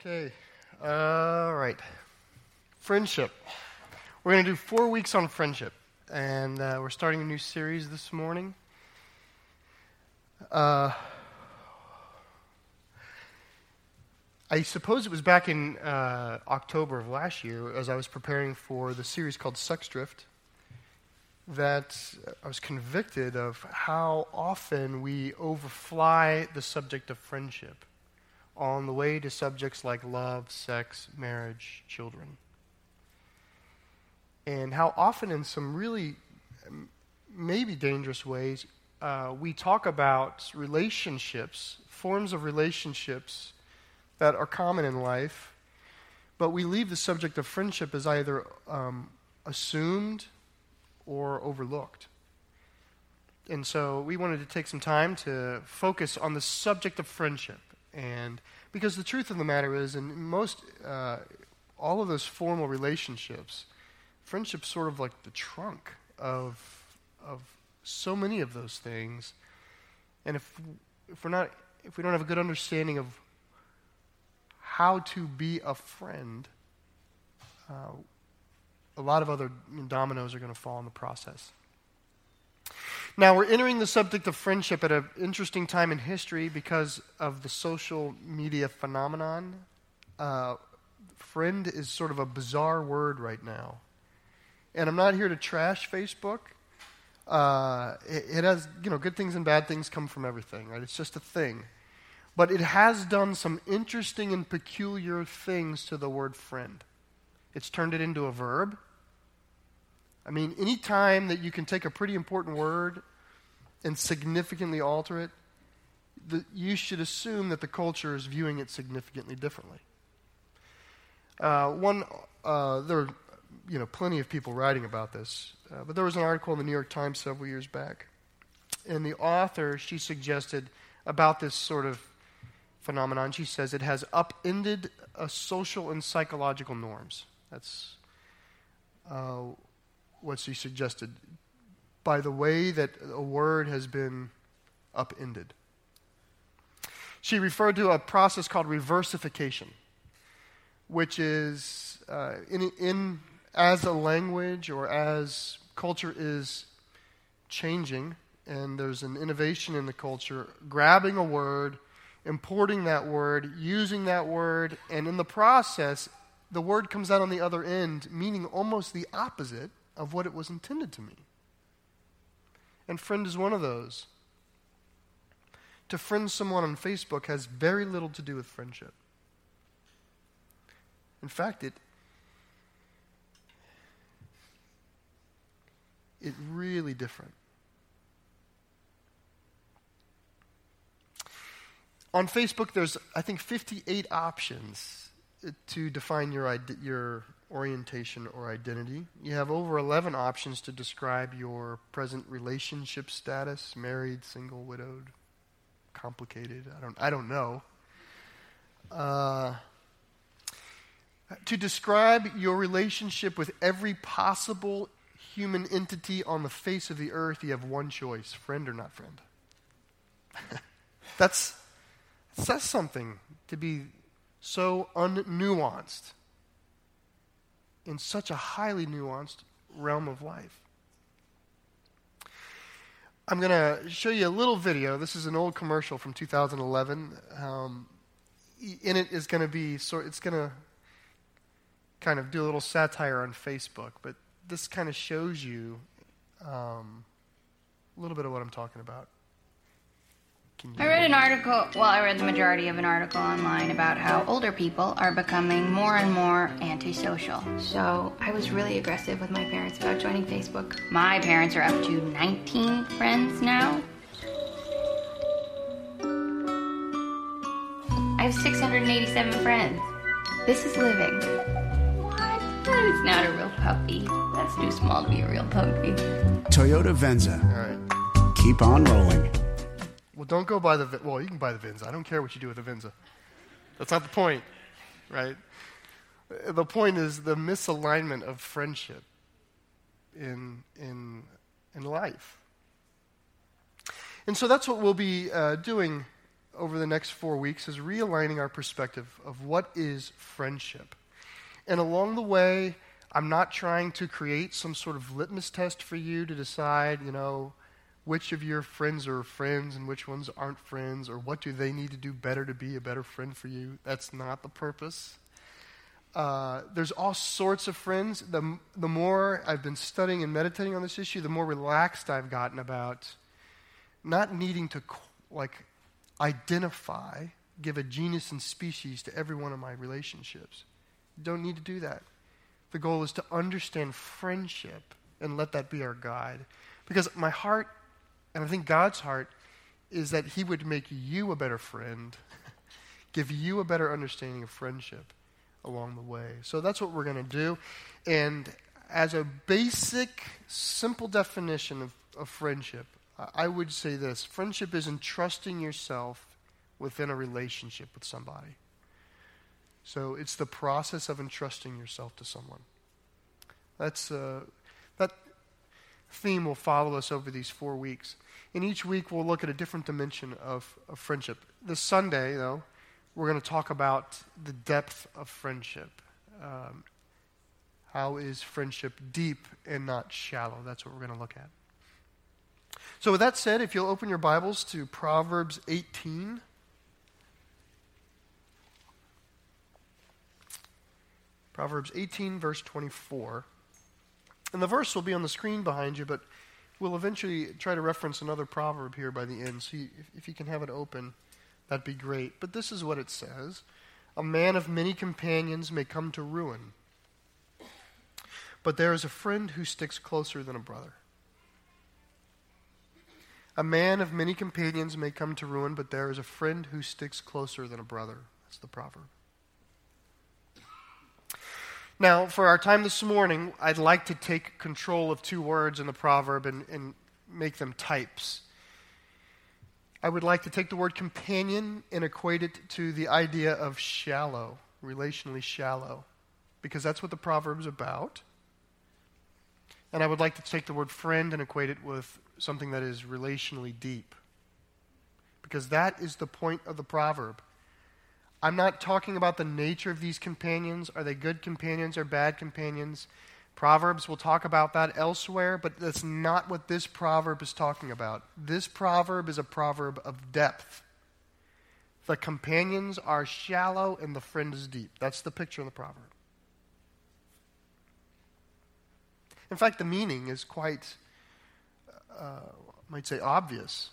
Okay. All right. Friendship. We're going to do four weeks on friendship, and uh, we're starting a new series this morning. Uh, I suppose it was back in uh, October of last year, as I was preparing for the series called Sex Drift, that I was convicted of how often we overfly the subject of friendship on the way to subjects like love, sex, marriage, children. And how often, in some really maybe dangerous ways, uh, we talk about relationships, forms of relationships that are common in life, but we leave the subject of friendship as either um, assumed or overlooked. And so we wanted to take some time to focus on the subject of friendship and because the truth of the matter is, in most, uh, all of those formal relationships, friendship's sort of like the trunk of, of so many of those things. And if, if we're not, if we don't have a good understanding of how to be a friend, uh, a lot of other dominoes are going to fall in the process. Now, we're entering the subject of friendship at an interesting time in history because of the social media phenomenon. Uh, friend is sort of a bizarre word right now. And I'm not here to trash Facebook. Uh, it, it, has, you know, good things and bad things come from everything, right? It's just a thing. But it has done some interesting and peculiar things to the word friend. It's turned it into a verb. I mean, any time that you can take a pretty important word and significantly alter it, the, you should assume that the culture is viewing it significantly differently. Uh, one, uh, there are you know plenty of people writing about this, uh, but there was an article in the New York Times several years back, and the author she suggested about this sort of phenomenon. She says it has upended social and psychological norms. That's uh, what she suggested by the way that a word has been upended. She referred to a process called reversification, which is uh, in, in, as a language or as culture is changing, and there's an innovation in the culture, grabbing a word, importing that word, using that word, and in the process, the word comes out on the other end, meaning almost the opposite of what it was intended to mean. And friend is one of those. To friend someone on Facebook has very little to do with friendship. In fact, it it really different. On Facebook, there's I think 58 options to define your your orientation or identity. You have over 11 options to describe your present relationship status married, single, widowed, complicated. I don't, I don't know. Uh, to describe your relationship with every possible human entity on the face of the earth, you have one choice friend or not friend. That's, says something to be so unnuanced in such a highly nuanced realm of life. I'm going to show you a little video. This is an old commercial from 2011. Um, in it is going to be sort. It's going to kind of do a little satire on Facebook, but this kind of shows you um, a little bit of what I'm talking about. I read an article, well, I read the majority of an article online about how older people are becoming more and more antisocial. So I was really aggressive with my parents about joining Facebook. My parents are up to 19 friends now. I have 687 friends. This is living. What? That is not a real puppy. That's too small to be a real puppy. Toyota Venza. All right. Keep on rolling. Well, don't go buy the, well, you can buy the Venza. I don't care what you do with the Venza. That's not the point, right? The point is the misalignment of friendship in, in, in life. And so that's what we'll be uh, doing over the next four weeks is realigning our perspective of what is friendship. And along the way, I'm not trying to create some sort of litmus test for you to decide, you know, which of your friends are friends and which ones aren't friends, or what do they need to do better to be a better friend for you. That's not the purpose. Uh, there's all sorts of friends. The, the more I've been studying and meditating on this issue, the more relaxed I've gotten about not needing to like identify, give a genus and species to every one of my relationships. Don't need to do that. The goal is to understand friendship and let that be our guide. Because my heart, and I think God's heart, is that He would make you a better friend, give you a better understanding of friendship along the way. So that's what we're going to do. And as a basic, simple definition of, of friendship, I would say this friendship is entrusting yourself within a relationship with somebody. So it's the process of entrusting yourself to someone. That's, uh, theme will follow us over these four weeks. And each week, we'll look at a different dimension of, of friendship. This Sunday, though, we're going to talk about the depth of friendship. Um, how is friendship deep and not shallow? That's what we're going to look at. So, with that said, if you'll open your Bibles to Proverbs 18. Proverbs 18, verse 24. And the verse will be on the screen behind you, but we'll eventually try to reference another proverb here by the end. So, you, if, if you can have it open. That'd be great. But this is what it says A man of many companions may come to ruin, but there is a friend who sticks closer than a brother. A man of many companions may come to ruin, but there is a friend who sticks closer than a brother. That's the proverb. Now, for our time this morning, I'd like to take control of two words in the proverb and, and make them types. I would like to take the word companion and equate it to the idea of shallow, relationally shallow, because that's what the proverb is about. And I would like to take the word friend and equate it with something that is relationally deep, because that is the point of the proverb. I'm not talking about the nature of these companions. Are they good companions or bad companions? Proverbs will talk about that elsewhere, but that's not what this proverb is talking about. This proverb is a proverb of depth. The companions are shallow and the friend is deep. That's the picture in the proverb. In fact, the meaning is quite, uh, I might say, obvious.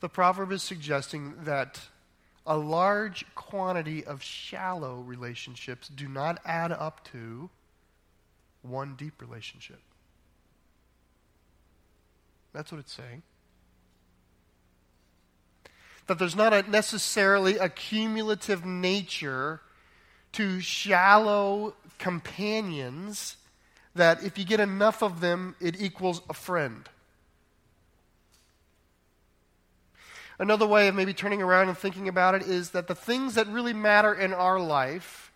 The proverb is suggesting that a large quantity of shallow relationships do not add up to one deep relationship. That's what it's saying. That there's not a necessarily a cumulative nature to shallow companions, that if you get enough of them, it equals a friend. Another way of maybe turning around and thinking about it is that the things that really matter in our life,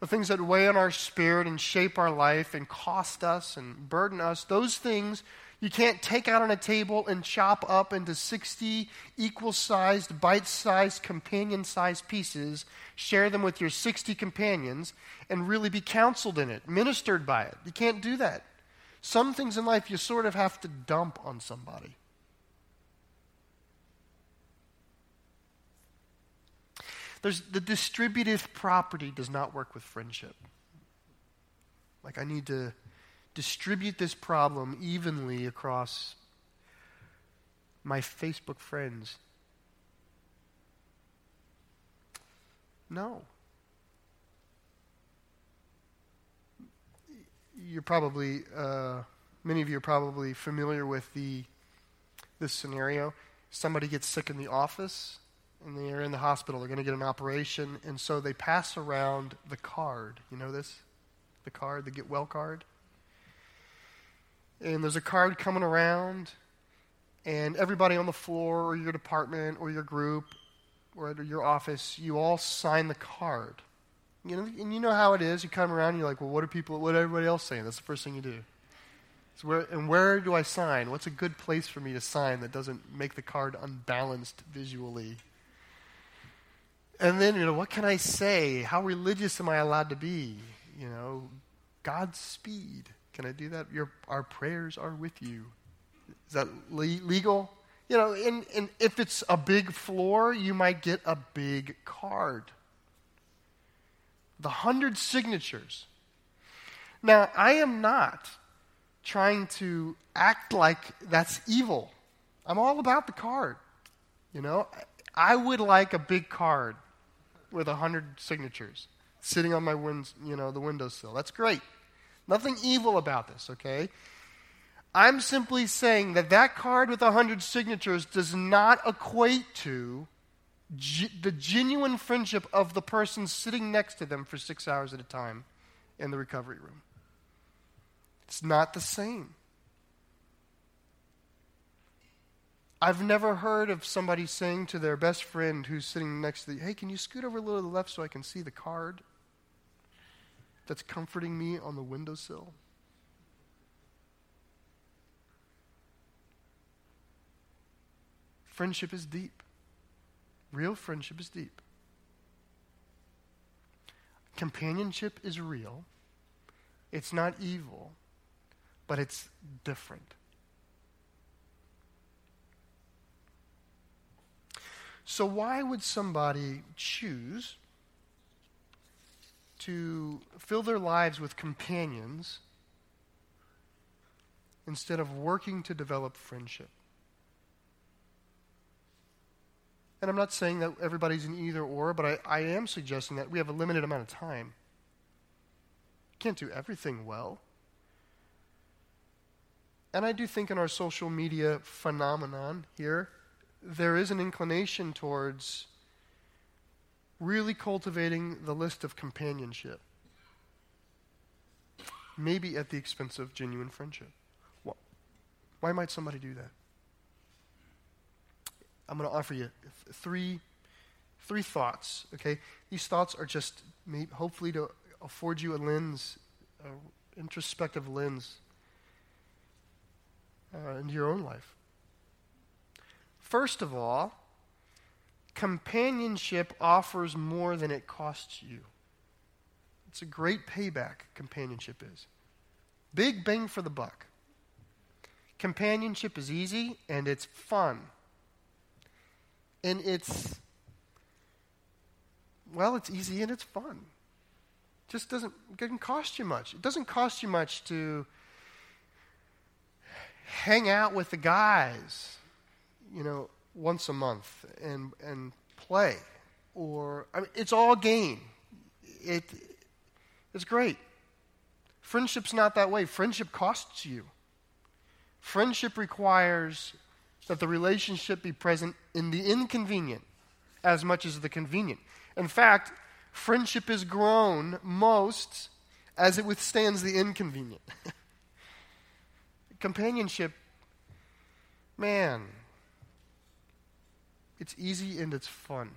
the things that weigh on our spirit and shape our life and cost us and burden us, those things you can't take out on a table and chop up into 60 equal sized, bite sized, companion sized pieces, share them with your 60 companions, and really be counseled in it, ministered by it. You can't do that. Some things in life you sort of have to dump on somebody. There's, the distributive property does not work with friendship. Like, I need to distribute this problem evenly across my Facebook friends. No. You're probably, uh, many of you are probably familiar with the, this scenario. Somebody gets sick in the office, and they're in the hospital. They're going to get an operation, and so they pass around the card. You know this? The card, the get well card. And there's a card coming around, and everybody on the floor, or your department, or your group, or at your office, you all sign the card. You know, and you know how it is. You come around, and you're like, well, what are people, what are everybody else saying? That's the first thing you do. So where, and where do I sign? What's a good place for me to sign that doesn't make the card unbalanced visually? And then, you know, what can I say? How religious am I allowed to be? You know, Godspeed. Can I do that? Your, our prayers are with you. Is that le- legal? You know, and, and if it's a big floor, you might get a big card. The hundred signatures. Now, I am not trying to act like that's evil. I'm all about the card. You know, I would like a big card with a hundred signatures sitting on my win- you know, the windowsill. That's great. Nothing evil about this, okay? I'm simply saying that that card with a hundred signatures does not equate to the genuine friendship of the person sitting next to them for six hours at a time in the recovery room. It's not the same. I've never heard of somebody saying to their best friend who's sitting next to the, hey, can you scoot over a little to the left so I can see the card that's comforting me on the windowsill? Friendship is deep. Real friendship is deep. Companionship is real. It's not evil, but it's different. So, why would somebody choose to fill their lives with companions instead of working to develop friendship? And I'm not saying that everybody's in either or, but I, I am suggesting that we have a limited amount of time. Can't do everything well. And I do think in our social media phenomenon here, there is an inclination towards really cultivating the list of companionship, maybe at the expense of genuine friendship. Why might somebody do that? I'm going to offer you three, three thoughts, okay? These thoughts are just maybe, hopefully to afford you a lens, an introspective lens uh, into your own life. First of all, companionship offers more than it costs you. It's a great payback, companionship is. Big bang for the buck. Companionship is easy and it's fun. And it's, well, it's easy and it's fun. It just doesn't, doesn't cost you much. It doesn't cost you much to hang out with the guys, you know, once a month and, and play. Or, I mean, it's all game. It, it's great. Friendship's not that way. Friendship costs you. Friendship requires that the relationship be present in the inconvenient as much as the convenient. In fact, friendship is grown most as it withstands the inconvenient. Companionship, man, it's easy and it's fun.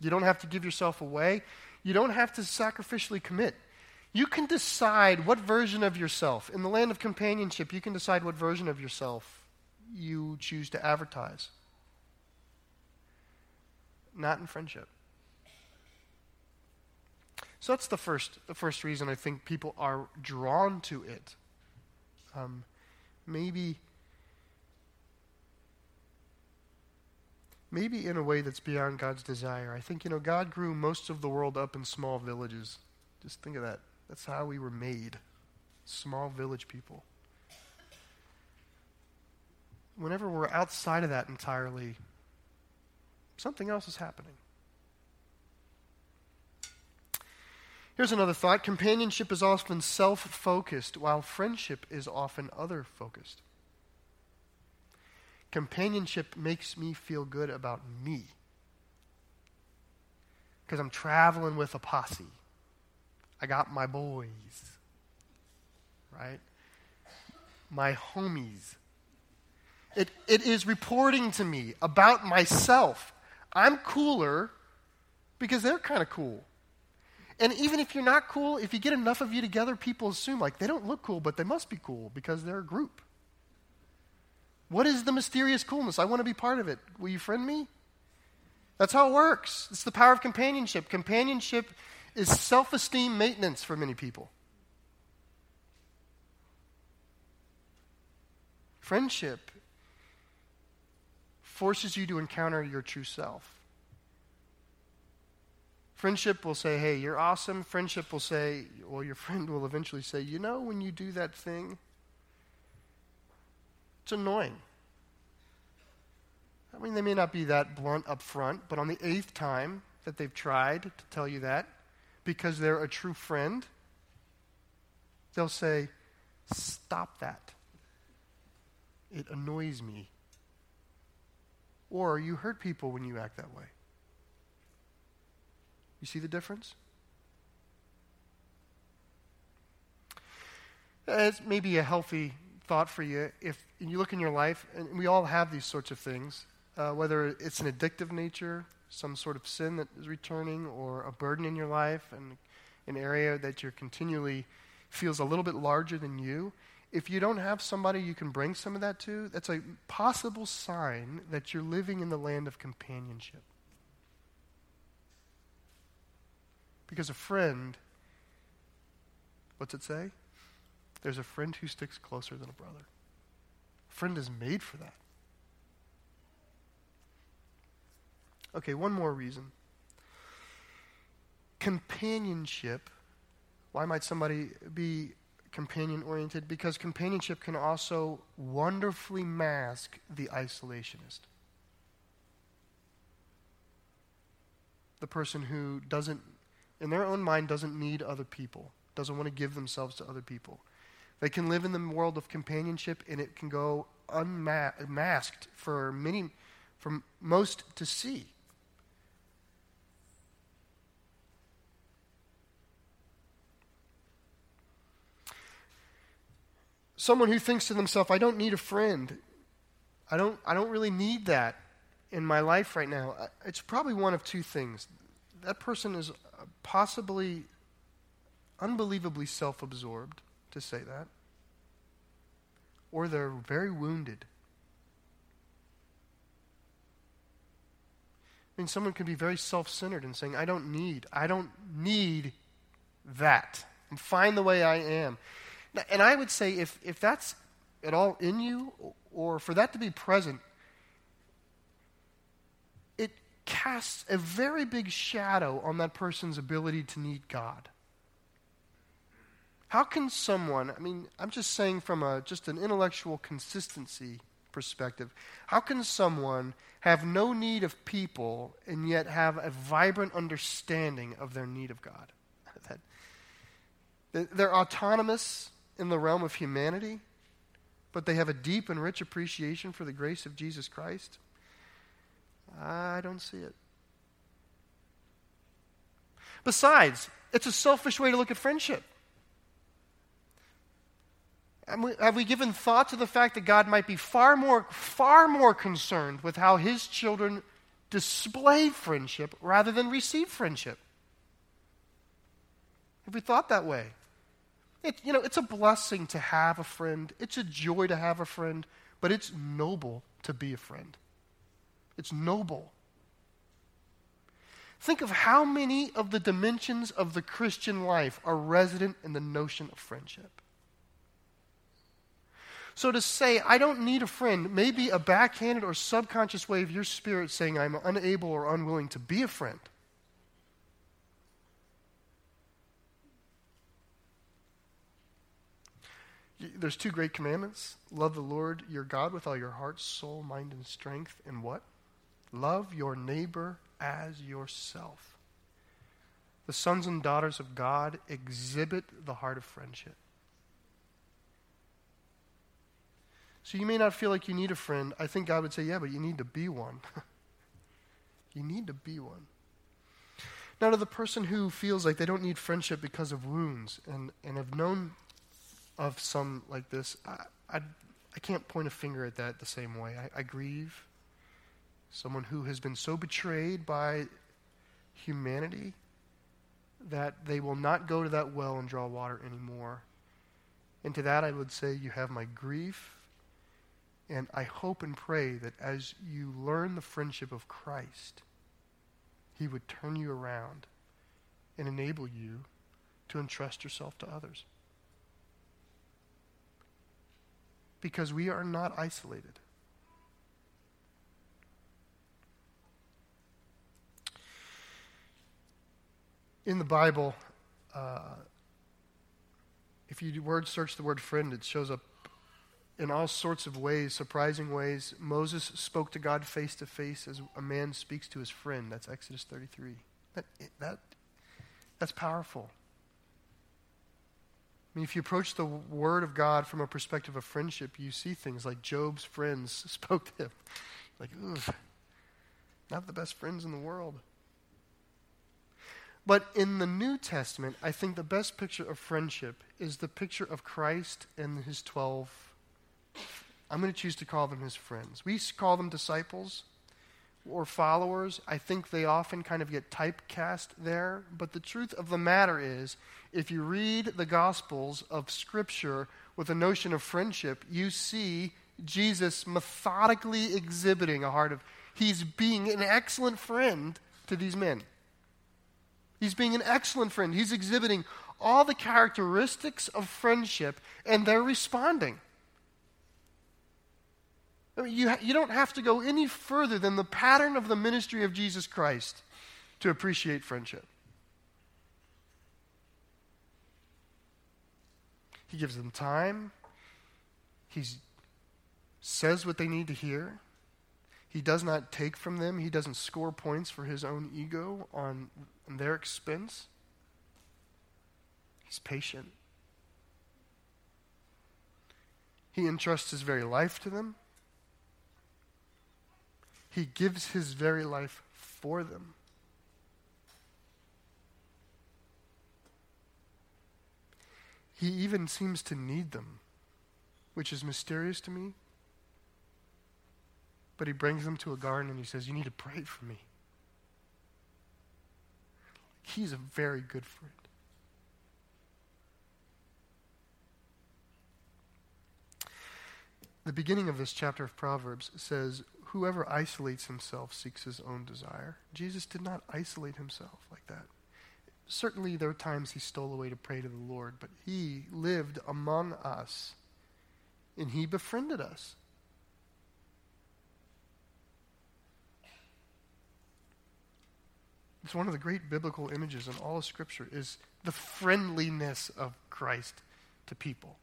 You don't have to give yourself away. You don't have to sacrificially commit. You can decide what version of yourself, in the land of companionship, you can decide what version of yourself you choose to advertise. Not in friendship. So that's the first, the first reason I think people are drawn to it. Um, maybe, maybe in a way that's beyond God's desire. I think, you know, God grew most of the world up in small villages. Just think of that. That's how we were made. Small village people whenever we're outside of that entirely, something else is happening. Here's another thought companionship is often self focused, while friendship is often other focused. Companionship makes me feel good about me because I'm traveling with a posse. I got my boys, right? My homies. It, it is reporting to me about myself. I'm cooler because they're kind of cool. And even if you're not cool, if you get enough of you together, people assume like they don't look cool, but they must be cool because they're a group. What is the mysterious coolness? I want to be part of it. Will you friend me? That's how it works. It's the power of companionship. Companionship is self esteem maintenance for many people. Friendship forces you to encounter your true self. Friendship will say, hey, you're awesome. Friendship will say, well, your friend will eventually say, you know, when you do that thing, it's annoying. I mean, they may not be that blunt up front, but on the eighth time that they've tried to tell you that, because they're a true friend, they'll say, stop that. It annoys me. Or you hurt people when you act that way. You see the difference? It's maybe a healthy thought for you if you look in your life, and we all have these sorts of things, uh, whether it's an addictive nature, some sort of sin that is returning, or a burden in your life, and an area that you're continually feels a little bit larger than you. If you don't have somebody you can bring some of that to, that's a possible sign that you're living in the land of companionship. Because a friend, what's it say? There's a friend who sticks closer than a brother. A friend is made for that. Okay, one more reason. Companionship. Why might somebody be companion oriented? Because companionship can also wonderfully mask the isolationist. The person who doesn't in their own mind, doesn't need other people, doesn't want to give themselves to other people. They can live in the world of companionship and it can go unmasked for many, for most to see. Someone who thinks to themselves, I don't need a friend. I don't, I don't really need that in my life right now. It's probably one of two things. That person is possibly unbelievably self absorbed to say that, or they're very wounded. I mean, someone can be very self centered and saying, I don't need, I don't need that. I'm fine the way I am. And I would say if, if that's at all in you, or for that to be present, it casts a very big shadow on that person's ability to need God. How can someone, I mean, I'm just saying from a, just an intellectual consistency perspective, how can someone have no need of people and yet have a vibrant understanding of their need of God? they're autonomous in the realm of humanity, but they have a deep and rich appreciation for the grace of Jesus Christ. I don't see it. Besides, it's a selfish way to look at friendship. Have we given thought to the fact that God might be far more, far more concerned with how his children display friendship rather than receive friendship? Have we thought that way? It, you know, it's a blessing to have a friend. It's a joy to have a friend, but it's noble to be a friend. It's noble. Think of how many of the dimensions of the Christian life are resident in the notion of friendship. So to say, I don't need a friend, may be a backhanded or subconscious way of your spirit saying, I'm unable or unwilling to be a friend. There's two great commandments love the Lord your God with all your heart, soul, mind, and strength, and what? Love your neighbor as yourself. The sons and daughters of God exhibit the heart of friendship. So you may not feel like you need a friend. I think God would say, yeah, but you need to be one. you need to be one. Now, to the person who feels like they don't need friendship because of wounds and, and have known of some like this, I, I, I can't point a finger at that the same way. I, I grieve someone who has been so betrayed by humanity that they will not go to that well and draw water anymore. And to that, I would say, You have my grief. And I hope and pray that as you learn the friendship of Christ, He would turn you around and enable you to entrust yourself to others. Because we are not isolated. In the Bible, uh, if you word search the word friend, it shows up in all sorts of ways, surprising ways. Moses spoke to God face to face as a man speaks to his friend. That's Exodus 33. That, that, that's powerful. I mean, if you approach the Word of God from a perspective of friendship, you see things like Job's friends spoke to him. Like, ugh, not the best friends in the world. But in the New Testament, I think the best picture of friendship is the picture of Christ and his 12. I'm going to choose to call them his friends. We call them disciples or followers. I think they often kind of get typecast there. But the truth of the matter is, if you read the Gospels of Scripture with a notion of friendship, you see Jesus methodically exhibiting a heart of, he's being an excellent friend to these men. He's being an excellent friend. He's exhibiting all the characteristics of friendship, and they're responding. I mean, you, you don't have to go any further than the pattern of the ministry of Jesus Christ to appreciate friendship. He gives them time. He says what they need to hear. He does not take from them. He doesn't score points for his own ego on their expense. He's patient. He entrusts his very life to them. He gives his very life for them. He even seems to need them, which is mysterious to me but he brings them to a garden and he says, You need to pray for me. He's a very good friend. The beginning of this chapter of Proverbs says, Whoever isolates himself seeks his own desire. Jesus did not isolate himself like that. Certainly, there were times he stole away to pray to the Lord, but he lived among us and he befriended us. It's one of the great biblical images in all of Scripture is the friendliness of Christ to people.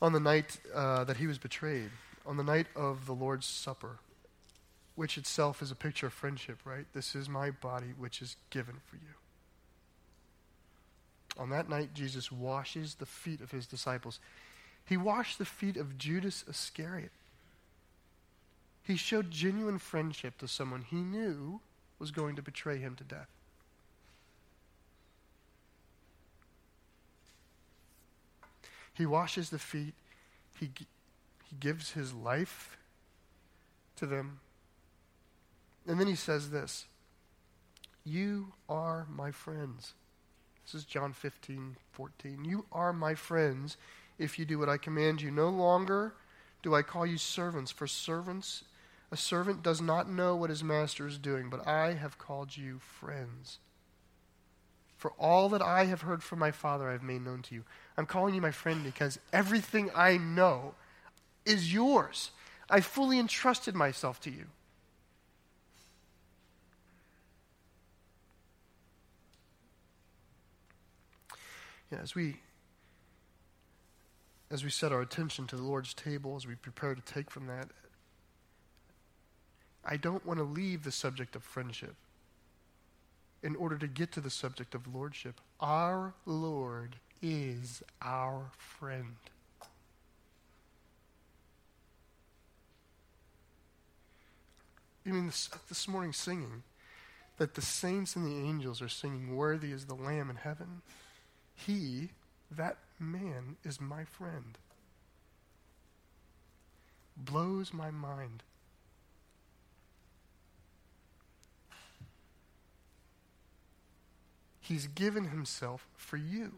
On the night uh, that he was betrayed, on the night of the Lord's Supper, which itself is a picture of friendship, right? This is my body, which is given for you. On that night, Jesus washes the feet of his disciples. He washed the feet of Judas Iscariot. He showed genuine friendship to someone he knew was going to betray him to death. He washes the feet, he, he gives his life to them. And then he says this You are my friends. This is John 15, 14. You are my friends if you do what I command you. No longer do I call you servants, for servants a servant does not know what his master is doing, but I have called you friends. For all that I have heard from my Father, I have made known to you. I'm calling you my friend because everything I know is yours. I fully entrusted myself to you. Yeah, as we as we set our attention to the Lord's table, as we prepare to take from that, I don't want to leave the subject of friendship in order to get to the subject of lordship. Our Lord is our friend. I mean, this, this morning singing that the saints and the angels are singing, Worthy is the Lamb in heaven. He, that man, is my friend. Blows my mind. He's given himself for you.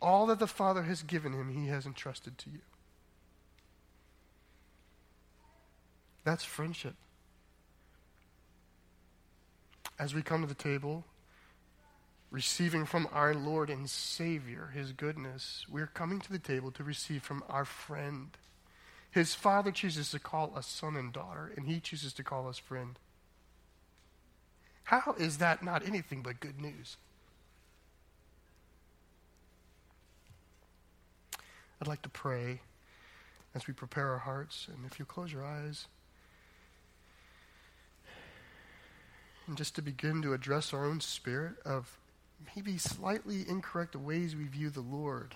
All that the Father has given him, he has entrusted to you. That's friendship. As we come to the table, receiving from our Lord and Savior his goodness, we're coming to the table to receive from our friend. His Father chooses to call us son and daughter, and he chooses to call us friend. How is that not anything but good news? I'd like to pray as we prepare our hearts. And if you close your eyes, and just to begin to address our own spirit of maybe slightly incorrect ways we view the Lord.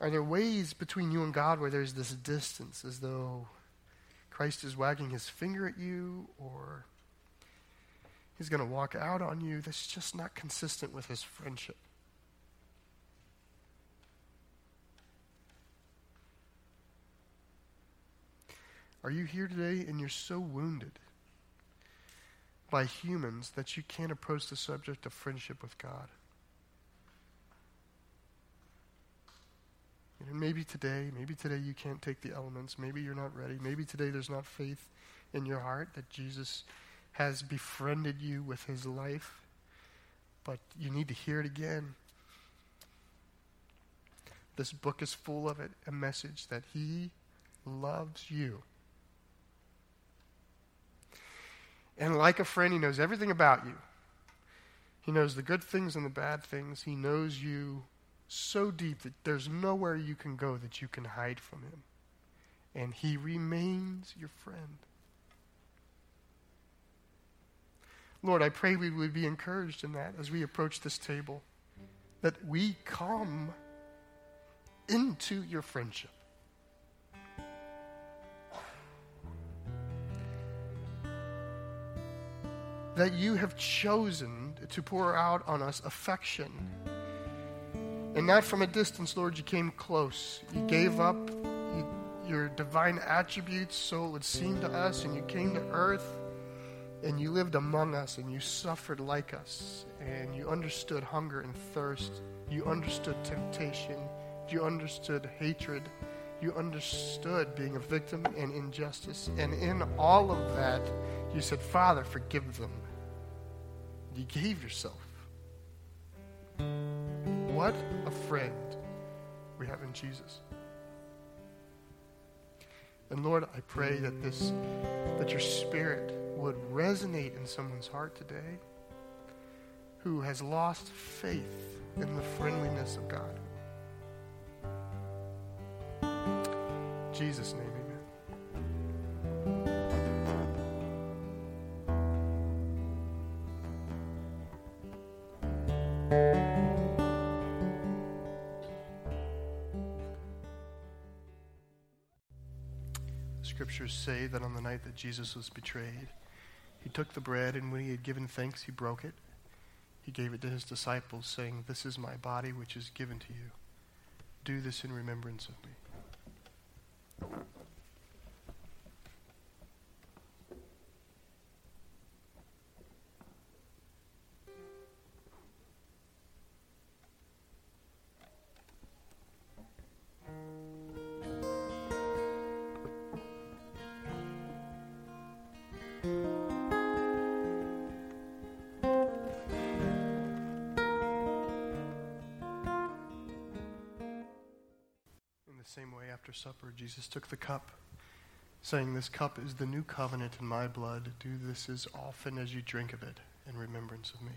Are there ways between you and God where there's this distance, as though Christ is wagging his finger at you, or he's going to walk out on you? That's just not consistent with his friendship. Are you here today and you're so wounded by humans that you can't approach the subject of friendship with God? Maybe today, maybe today you can't take the elements. Maybe you're not ready. Maybe today there's not faith in your heart that Jesus has befriended you with his life. But you need to hear it again. This book is full of it a message that he loves you And like a friend, he knows everything about you. He knows the good things and the bad things. He knows you so deep that there's nowhere you can go that you can hide from him. And he remains your friend. Lord, I pray we would be encouraged in that as we approach this table, that we come into your friendship. That you have chosen to pour out on us affection. And not from a distance, Lord, you came close. You gave up you, your divine attributes so it would seem to us, and you came to earth and you lived among us and you suffered like us and you understood hunger and thirst. You understood temptation. You understood hatred. You understood being a victim and injustice. And in all of that, you said, Father, forgive them. You gave yourself. What a friend we have in Jesus. And Lord, I pray that this that your spirit would resonate in someone's heart today who has lost faith in the friendliness of God. Jesus' name. Scriptures say that on the night that Jesus was betrayed, he took the bread, and when he had given thanks, he broke it. He gave it to his disciples, saying, This is my body, which is given to you. Do this in remembrance of me. Supper, Jesus took the cup, saying, This cup is the new covenant in my blood. Do this as often as you drink of it in remembrance of me.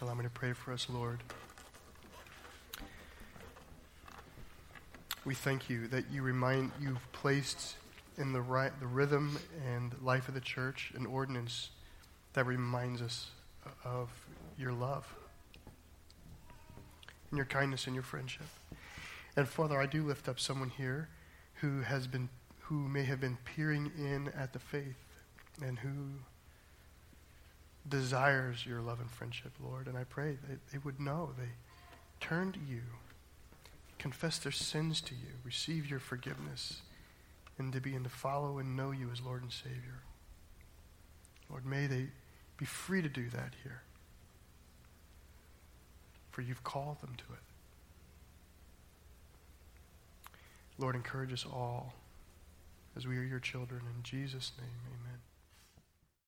Allow me to pray for us, Lord. We thank you that you remind you've placed in the right the rhythm and life of the church an ordinance that reminds us of your love and your kindness and your friendship. And Father, I do lift up someone here who has been who may have been peering in at the faith and who desires your love and friendship, Lord. And I pray that they would know they turn to you, confess their sins to you, receive your forgiveness, and to begin to follow and know you as Lord and Savior. Lord, may they be free to do that here. For you've called them to it. Lord, encourage us all as we are your children. In Jesus' name, amen.